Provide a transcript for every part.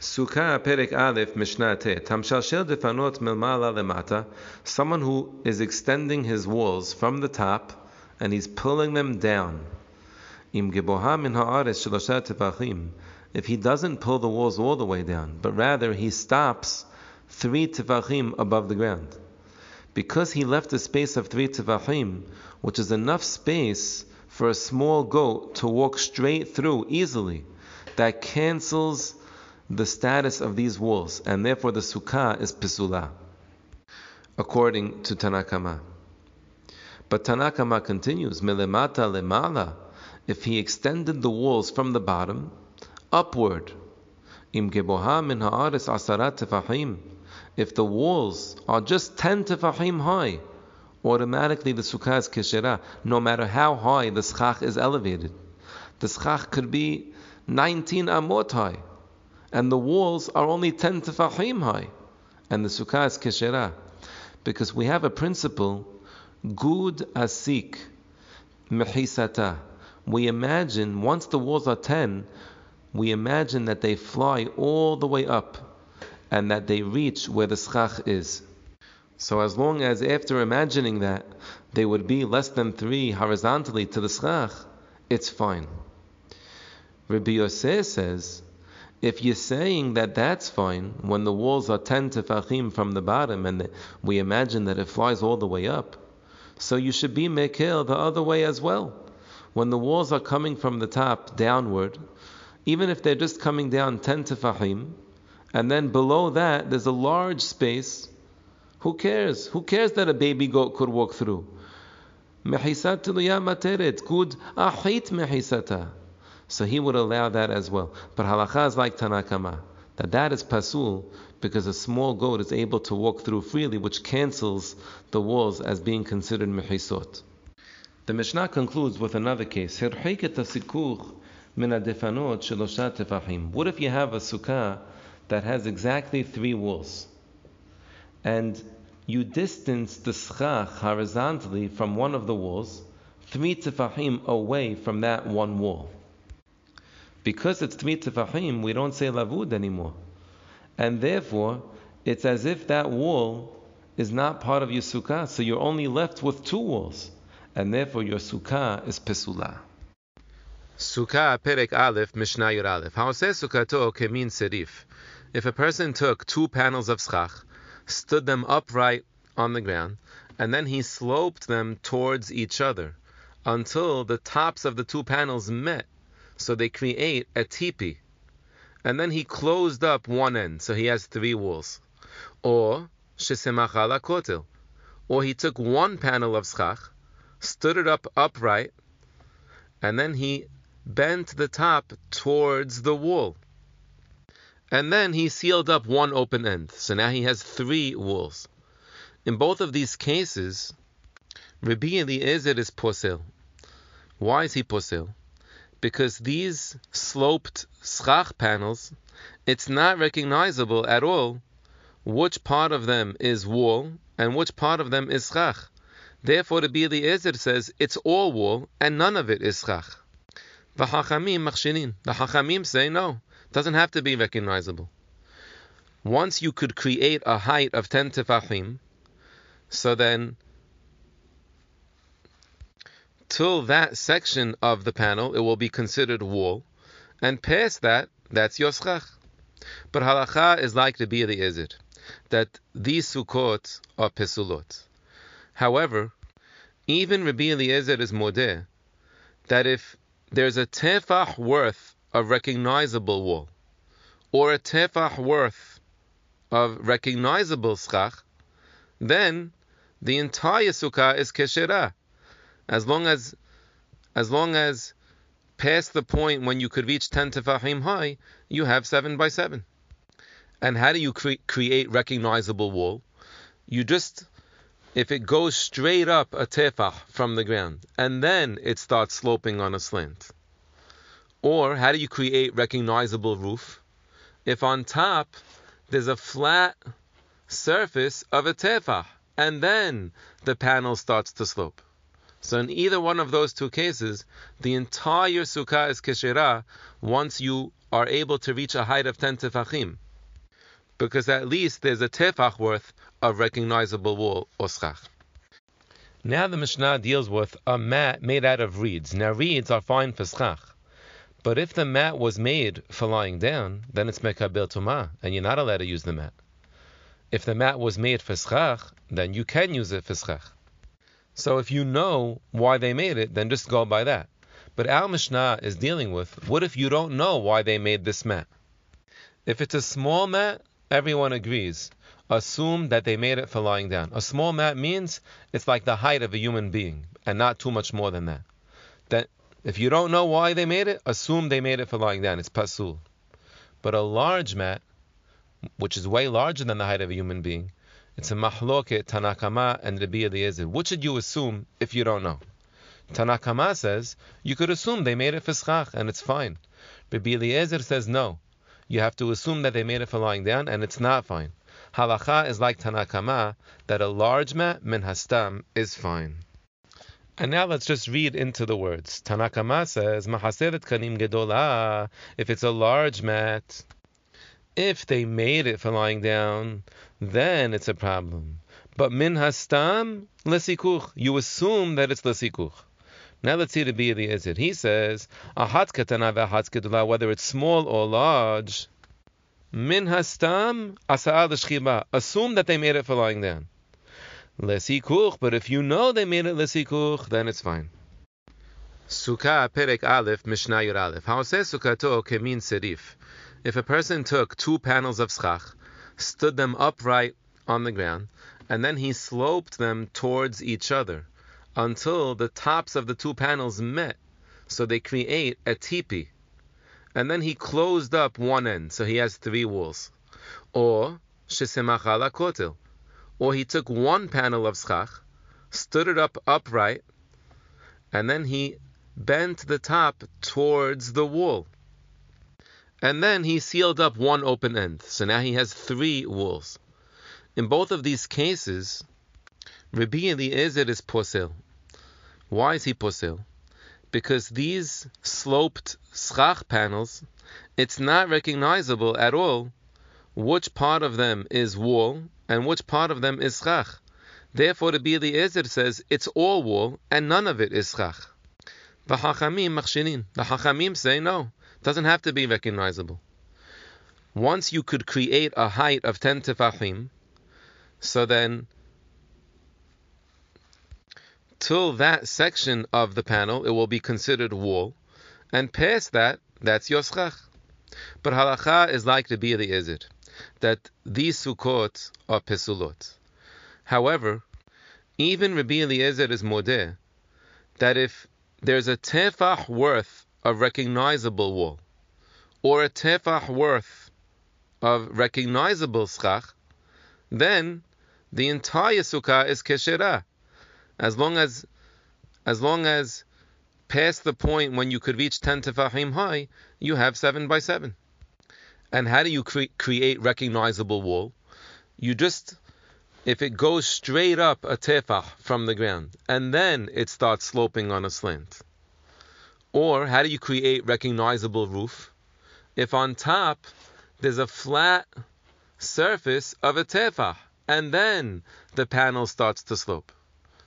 Sukkah Perek Aleph Mishnah Tet. Tamshalshel defanot milmala lemata. Someone who is extending his walls from the top and he's pulling them down. Im geboha min haaretz shelosha tefachim. If he doesn't pull the walls all the way down, but rather he stops three tefachim above the ground. Because he left a space of three tefachim, which is enough space for a small goat to walk straight through easily, that cancels the status of these walls, and therefore the sukkah is pisula, according to Tanakama. But Tanakama continues, melemata lemala, if he extended the walls from the bottom upward, im geboha min haaretz asarat tefahim, if the walls are just 10 tefahim high, automatically the sukkah is keshera, no matter how high the schach is elevated. The schach could be 19 amot high and the walls are only 10 tefahim high, and the sukkah is keshera. Because we have a principle, good asik, mehisata. We imagine, once the walls are 10, we imagine that they fly all the way up, and that they reach where the schach is. So as long as after imagining that, they would be less than three horizontally to the schach, it's fine. Rabbi Yosef says, if you're saying that that's fine when the walls are 10 tefachim from the bottom and we imagine that it flies all the way up, so you should be mekil the other way as well. When the walls are coming from the top downward, even if they're just coming down 10 tefachim, and then below that there's a large space, who cares? Who cares that a baby goat could walk through? Mehisat good ahit mehisata. So he would allow that as well. But halacha is like Tanakama, that that is pasul because a small goat is able to walk through freely, which cancels the walls as being considered mehisot. The Mishnah concludes with another case. What if you have a sukkah that has exactly three walls, and you distance the schach horizontally from one of the walls, three tefahim away from that one wall? Because it's Tmit Tefahim, we don't say Lavud anymore. And therefore, it's as if that wall is not part of your sukkah, so you're only left with two walls. And therefore, your sukkah is Pesula. Sukkah Perek Aleph Mishnah Yud Aleph. Haoseh sukkato kemin serif. If a person took two panels of schach, stood them upright on the ground, and then he sloped them towards each other until the tops of the two panels met so they create a tipi. And then he closed up one end, so he has three walls. Or shesemachala kotel. Or he took one panel of schach, stood it up upright, and then he bent the top towards the wall. And then he sealed up one open end. So now he has three walls. In both of these cases, Rabbi Eliezer is posel. Why is he posel? Because these sloped schach panels, it's not recognizable at all which part of them is wall and which part of them is schach. Therefore, Rabbi Eliezer says it's all wall and none of it is schach. The Hachamim say no, doesn't have to be recognizable. Once you could create a height of 10 tefachim, so then till that section of the panel, it will be considered wall, and past that, that's your schach. But halacha is like Rabbi Eliezer, that these sukkot are pesulot. However, even Rabbi Eliezer is modeh that if there's a tefach worth of recognizable wool, or a tefach worth of recognizable schach, then the entire sukkah is kesherah as long as as long as past the point when you could reach 10 tefahim high, you have 7 by 7. And how do you cre- create recognizable wall? You just, if it goes straight up a tefah from the ground, and then it starts sloping on a slant. Or how do you create recognizable roof? If on top there's a flat surface of a tefah, and then the panel starts to slope. So in either one of those two cases, the entire sukkah is keshera once you are able to reach a height of 10 tefachim. Because at least there's a tefach worth of recognizable wool or schach. Now the Mishnah deals with a mat made out of reeds. Now reeds are fine for schach. But if the mat was made for lying down, then it's mekabel tuma, and you're not allowed to use the mat. If the mat was made for schach, then you can use it for schach. So if you know why they made it, then just go by that. But our Mishnah is dealing with what if you don't know why they made this mat? If it's a small mat, everyone agrees. Assume that they made it for lying down. A small mat means it's like the height of a human being, and not too much more than that. That if you don't know why they made it, assume they made it for lying down. It's pasul. But a large mat, which is way larger than the height of a human being, it's a mahloket Tanakama and Rabbi Eliezer. What should you assume if you don't know? Tanakama says you could assume they made it for schach and it's fine. Rabbi Eliezer says no. You have to assume that they made it for lying down and it's not fine. Halacha is like Tanakama that a large mat min hastam is fine. And now let's just read into the words. Tanakama says, Mahaseret kanim gedola, if it's a large mat, if they made it for lying down, then it's a problem. But min hastam lesikuch, you assume that it's lesikuch. Now let's see the be the Izid. He says, Ahat katana whether it's small or large, min hastam asa'al shchiba, assume that they made it for lying down. Lesikuch, but if you know they made it lesikuch, then it's fine. Sukkah Perek Aleph Mishnah Yud Aleph. Haoseh Sukkato kemin serif. If a person took two panels of schach, stood them upright on the ground, and then he sloped them towards each other until the tops of the two panels met, so they create a tipi. And then he closed up one end, so he has three walls. Or shesemachala or he took one panel of schach, stood it up upright, and then he bent the top towards the wall. And then he sealed up one open end. So now he has three walls. In both of these cases, Rabbi Eliezer is posel. Why is he posel? Because these sloped schach panels, it's not recognizable at all which part of them is wall and which part of them is schach. Therefore, Rabbi Eliezer says it's all wall and none of it is schach. The Hachamim say no, doesn't have to be recognizable. Once you could create a height of 10 tefachim, so then till that section of the panel, it will be considered wall, and past that, that's your schach. But halacha is like Rabbi Eliezer that these Sukkot are Pesulot. However, even Rabbi Eliezer is modeh that if there's a tefach worth of recognizable wall, or a tefach worth of recognizable schach, then the entire sukkah is keshera, as long as as long as past the point when you could reach ten tefachim high, you have seven by seven. And how do you cre- create recognizable wall? You just, if it goes straight up a tefach from the ground, and then it starts sloping on a slant. Or how do you create recognizable roof? If on top there's a flat surface of a tefach, and then the panel starts to slope.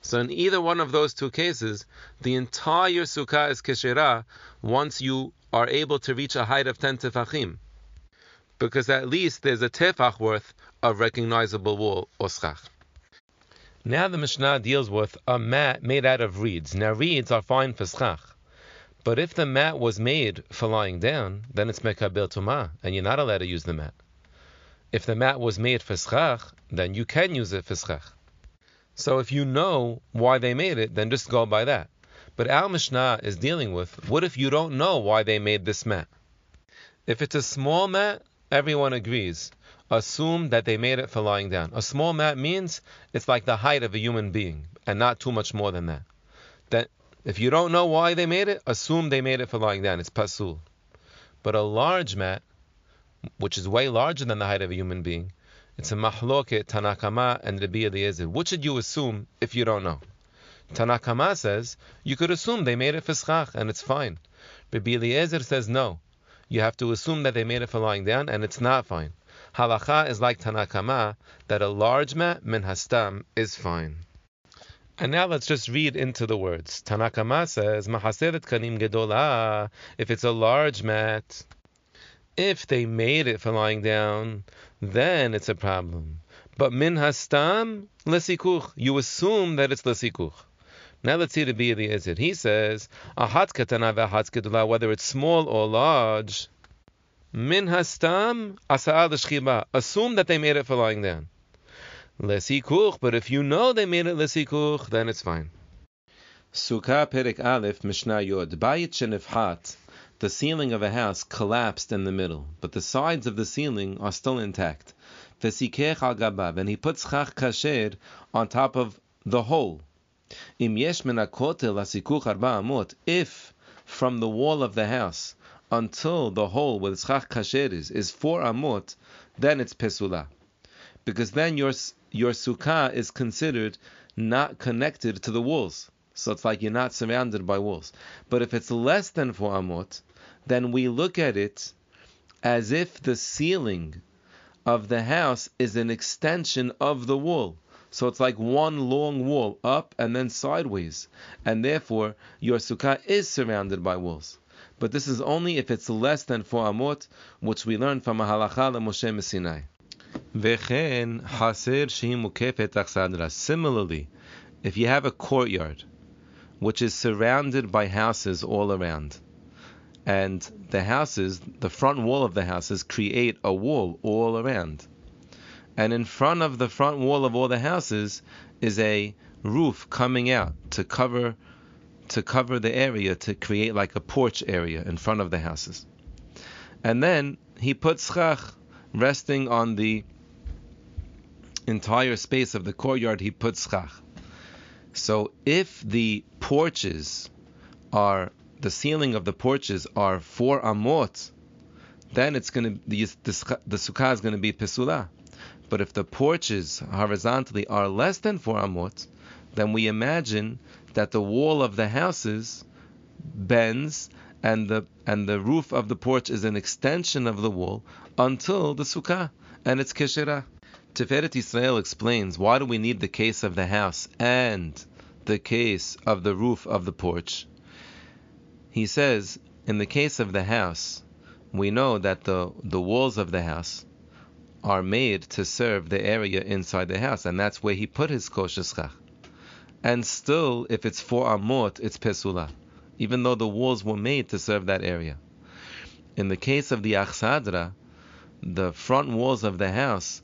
So in either one of those two cases, the entire sukkah is keshera once you are able to reach a height of 10 tefachim because at least there's a tefach worth of recognizable wool or schach. Now the Mishnah deals with a mat made out of reeds. Now reeds are fine for schach, but if the mat was made for lying down, then it's mekabel tuma, and you're not allowed to use the mat. If the mat was made for schach, then you can use it for schach. So if you know why they made it, then just go by that. But our Mishnah is dealing with what if you don't know why they made this mat? If it's a small mat, everyone agrees. Assume that they made it for lying down. A small mat means it's like the height of a human being, and not too much more than that. That if you don't know why they made it, assume they made it for lying down. It's pasul. But a large mat, which is way larger than the height of a human being, it's a mahloket Tanakama and Rabbi Eliezer. What should you assume if you don't know? Tanakama says you could assume they made it for schach and it's fine. Rabbi Eliezer says no. you have to assume that they made it for lying down, and it's not fine. Halacha is like Tanakama, that a large mat, min hastam, is fine. And now let's just read into the words. Tanakama says, Mahaseret kanim gedola, if it's a large mat, if they made it for lying down, then it's a problem. But min hastam, lesikuch, you assume that it's lesikuch. Now let's see the Bi Eliezer. He says, Ahat katana whether it's small or large, min hastam, asa'al assume that they made it for lying down. Lesikuch, but if you know they made it lesikuch, then it's fine. Sukkah Perek Aleph Mishnah Yod Bayit Shenifhat the ceiling of a house collapsed in the middle, but the sides of the ceiling are still intact. Vesikech al gabav, and he puts schach kasher on top of the hole. Im yesh amot, if from the wall of the house until the hole where the chach kasher is is four amot, then it's pesula, because then your your sukkah is considered not connected to the walls. So it's like you're not surrounded by walls. But if it's less than four amot, then we look at it as if the ceiling of the house is an extension of the wall. So it's like one long wall up and then sideways. And therefore, your sukkah is surrounded by walls. But this is only if it's less than four amot, which we learn from a halacha Moshe Messinai. Vechen haser achsadra. Similarly, if you have a courtyard which is surrounded by houses all around, and the houses, the front wall of the houses, create a wall all around, and in front of the front wall of all the houses is a roof coming out to cover to cover the area to create like a porch area in front of the houses. And then he puts resting on the entire space of the courtyard, he puts schach. So if the porches are the ceiling of the porches are four amot, then it's going to the, the, the sukkah is going to be pesula. But if the porches horizontally are less than four amot, then we imagine that the wall of the houses bends and the and the roof of the porch is an extension of the wall until the sukkah and it's keshera. Tiferet Israel explains why do we need the case of the house and the case of the roof of the porch. He says, in the case of the house, we know that the, the walls of the house are made to serve the area inside the house, and that's where he put his kosher And still, if it's for amot, it's pesula, even though the walls were made to serve that area. In the case of the achsadra, the front walls of the house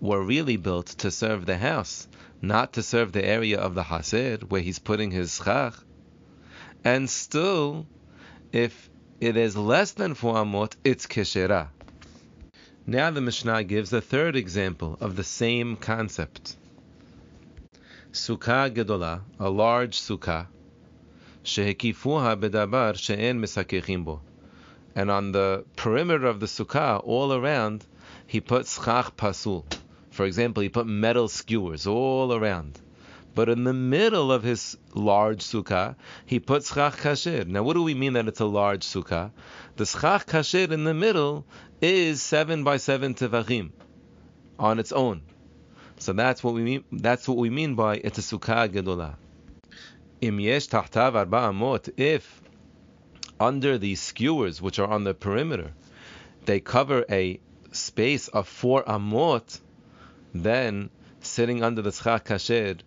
were really built to serve the house, not to serve the area of the Hasid where he's putting his schach. And still, if it is less than four amot, it's keshera. Now the Mishnah gives a third example of the same concept. Sukkah gedola, a large sukkah, shehekifuha bedabar she'en misakechim bo. And on the perimeter of the sukkah, all around, he put schach pasul. For example, he put metal skewers all around. But in the middle of his large sukkah, he put schach kasher. Now, what do we mean that it's a large sukkah? The schach kasher in the middle is seven by seven tefachim on its own. So that's what we mean. That's what we mean by it's a sukkah gedola. If under these skewers which are on the perimeter, they cover a space of four amot, then sitting under the schach kasher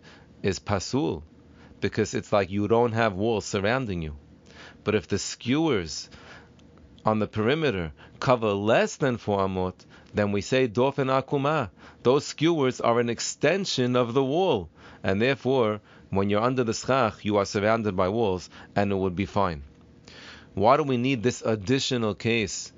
is pasul, because it's like you don't have walls surrounding you. But if the skewers on the perimeter cover less than four amot, then we say dofen akuma. Those skewers are an extension of the wall, and therefore, when you're under the schach, you are surrounded by walls, and it would be fine. Why do we need this additional case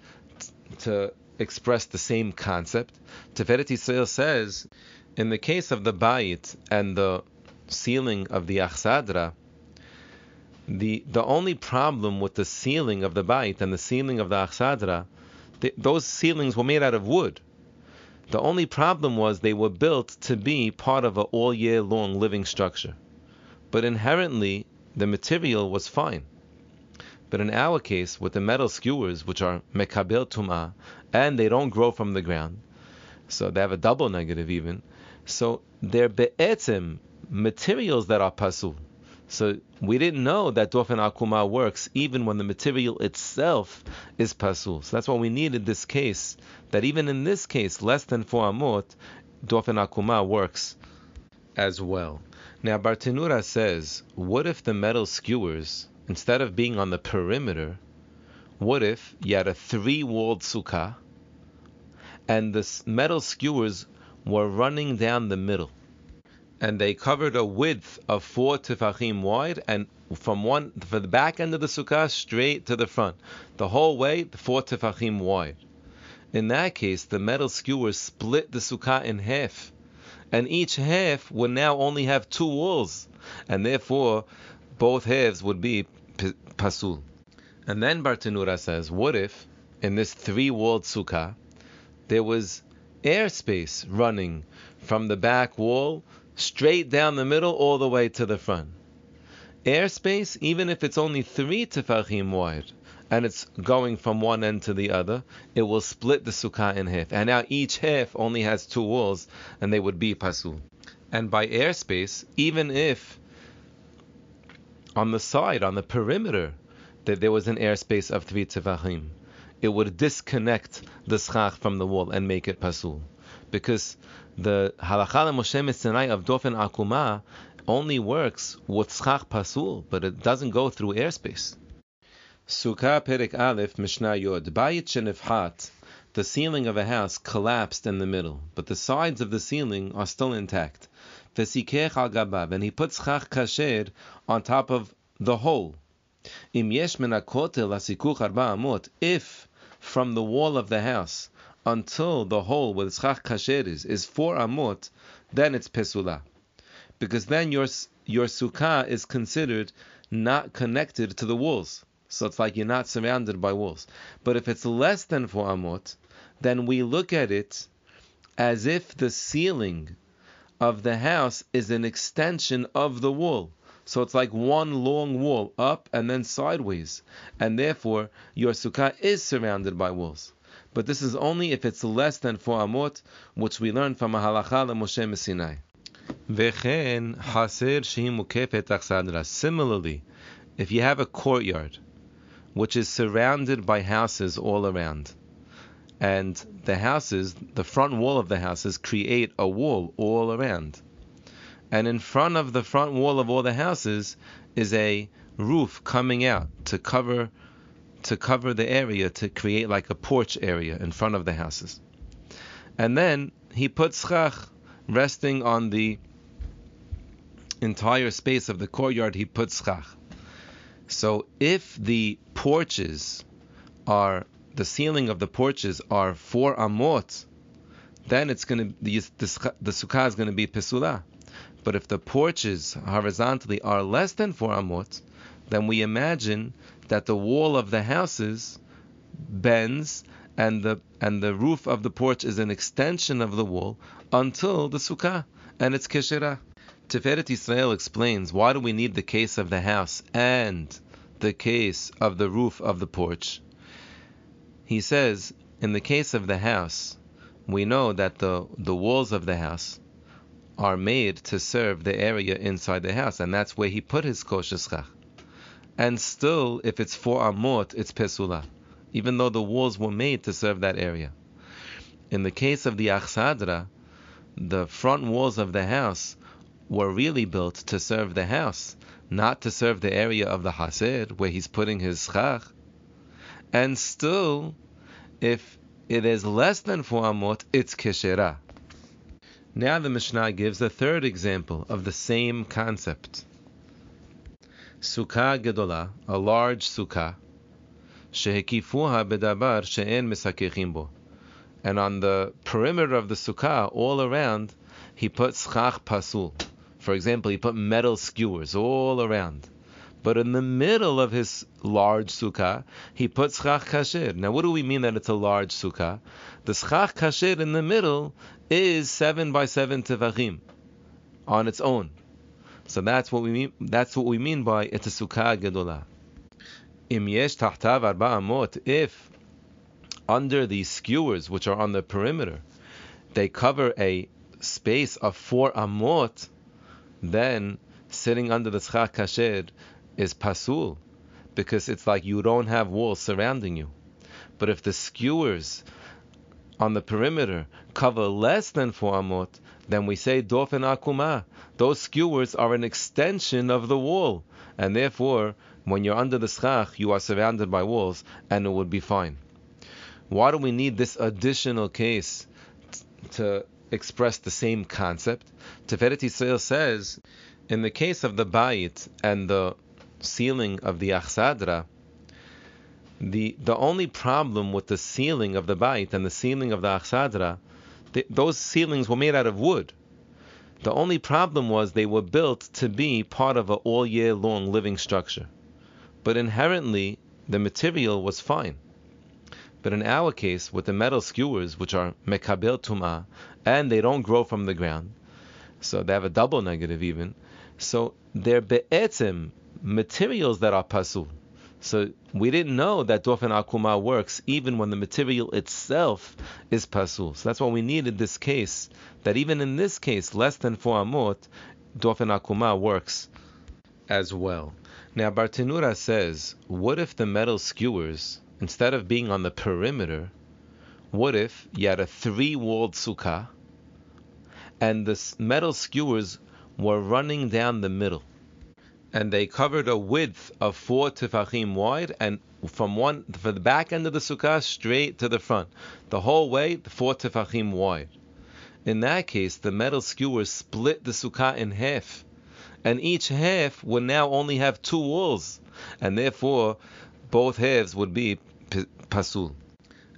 to express the same concept. Tiferet Yisrael says, in the case of the bayit and the ceiling of the achsadra, the the only problem with the ceiling of the bayit and the ceiling of the achsadra, the, those ceilings were made out of wood. The only problem was they were built to be part of an all year long living structure. But inherently, the material was fine. But in our case, with the metal skewers, which are mekabel tuma, and they don't grow from the ground, so they have a double negative even. So they're be'etzim, materials that are pasul. So we didn't know that dofen akuma works even when the material itself is pasul. So that's why we needed this case. That even in this case, less than four amot, dofen akuma works as well. Now Bartenura says, what if the metal skewers, instead of being on the perimeter, what if you had a three-walled sukkah, and the metal skewers were running down the middle? and they covered a width of four tefachim wide, and from one from the back end of the sukkah straight to the front, the whole way four tefachim wide. In that case, the metal skewers split the sukkah in half, and each half would now only have two walls, and therefore both halves would be pasul. And then Bartenura says, what if in this three-walled sukkah there was airspace running from the back wall straight down the middle all the way to the front. Airspace, even if it's only three tefachim wide, and it's going from one end to the other, it will split the sukkah in half. And now each half only has two walls, and they would be pasul. And by airspace, even if on the side, on the perimeter, that there was an airspace of three tefachim, it would disconnect the schach from the wall and make it pasul. Because the halacha Moshe Sinai of Dofen Akuma only works with schach pasul, but it doesn't go through airspace. Sukkah Perek Aleph Mishnah Yod Bayit Shenifhat the ceiling of a house collapsed in the middle, but the sides of the ceiling are still intact. Vesikech al gabav, and he puts schach kasher on top of the hole. Im yesh min asikuch arba amot, if from the wall of the house until the hole where the schach kasher is is four amot, then it's pesula, because then your your sukkah is considered not connected to the walls. So it's like you're not surrounded by walls. But if it's less than four amot, then we look at it as if the ceiling of the house is an extension of the wall. So it's like one long wall up and then sideways. And therefore, your sukkah is surrounded by walls but this is only if it's less than four amot, which we learn from a halacha Moshe Messinai. Similarly, if you have a courtyard which is surrounded by houses all around, and the houses, the front wall of the houses, create a wall all around, and in front of the front wall of all the houses is a roof coming out to cover to cover the area to create like a porch area in front of the houses. And then he puts schach resting on the entire space of the courtyard, he puts schach. So if the porches are the ceiling of the porches are four amot, then it's going to the, the, the sukkah is going to be pesula. But if the porches horizontally are less than four amot, then we imagine that the wall of the houses bends and the and the roof of the porch is an extension of the wall until the sukkah and its keshira. Tiferet Israel explains why do we need the case of the house and the case of the roof of the porch. He says in the case of the house, we know that the the walls of the house are made to serve the area inside the house, and that's where he put his kosher and still, if it's for amot, it's pesula, even though the walls were made to serve that area. In the case of the achsadra, the front walls of the house were really built to serve the house, not to serve the area of the hasid where he's putting his schach. And still, if it is less than four amot, it's keshera. Now the Mishnah gives a third example of the same concept sukkah gedola, a large sukkah, shehekifuha bedabar she'en misakechim bo. And on the perimeter of the sukkah, all around, he put schach pasul. For example, he put metal skewers all around. But in the middle of his large sukkah, he put schach kasher. Now, what do we mean that it's a large sukkah? The schach kasher in the middle is seven by seven tefachim on its own. So that's what we mean. That's what we mean by it's a sukkah gedola. Im yesh tahtav arba amot, if under these skewers which are on the perimeter, they cover a space of four amot, then sitting under the schach kasher is pasul, because it's like you don't have walls surrounding you. But if the skewers on the perimeter cover less than four amot, then we say dofen akuma. Those skewers are an extension of the wall, and therefore, when you're under the schach, you are surrounded by walls, and it would be fine. Why do we need this additional case to express the same concept? Tiferet Yisrael says, in the case of the bayit and the ceiling of the achsadra, the the only problem with the ceiling of the bayit and the ceiling of the achsadra, the, those ceilings were made out of wood. The only problem was they were built to be part of an all year long living structure. But inherently, the material was fine. But in our case, with the metal skewers, which are mekabel tuma, and they don't grow from the ground, so they have a double negative even. So they're be'etzim, materials that are pasul. So we didn't know that dofen akuma works even when the material itself is pasul. So that's why we needed this case. That even in this case, less than four amot, dofen akuma works as well. Now Bartenura says, what if the metal skewers, instead of being on the perimeter, what if you had a three-walled sukkah, and the metal skewers were running down the middle? and they covered a width of four tefachim wide, and from one for the back end of the sukkah straight to the front, the whole way four tefachim wide. In that case, the metal skewers split the sukkah in half, and each half would now only have two walls, and therefore both halves would be pasul.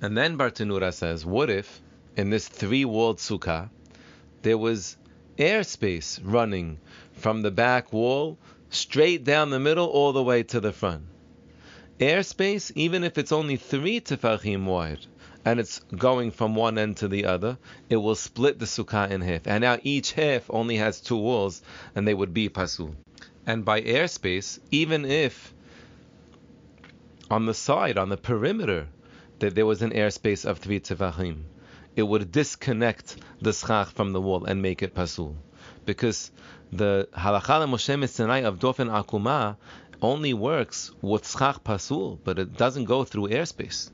And then Bartenura says, what if in this three-walled sukkah there was airspace running from the back wall straight down the middle all the way to the front. Airspace, even if it's only three tefachim wide, and it's going from one end to the other, it will split the sukkah in half. And now each half only has two walls, and they would be pasul. And by airspace, even if on the side, on the perimeter, that there was an airspace of three tefachim, it would disconnect the schach from the wall and make it pasul. Because the halacha Moshe Sinai of Dofen Akuma only works with schach pasul, but it doesn't go through airspace.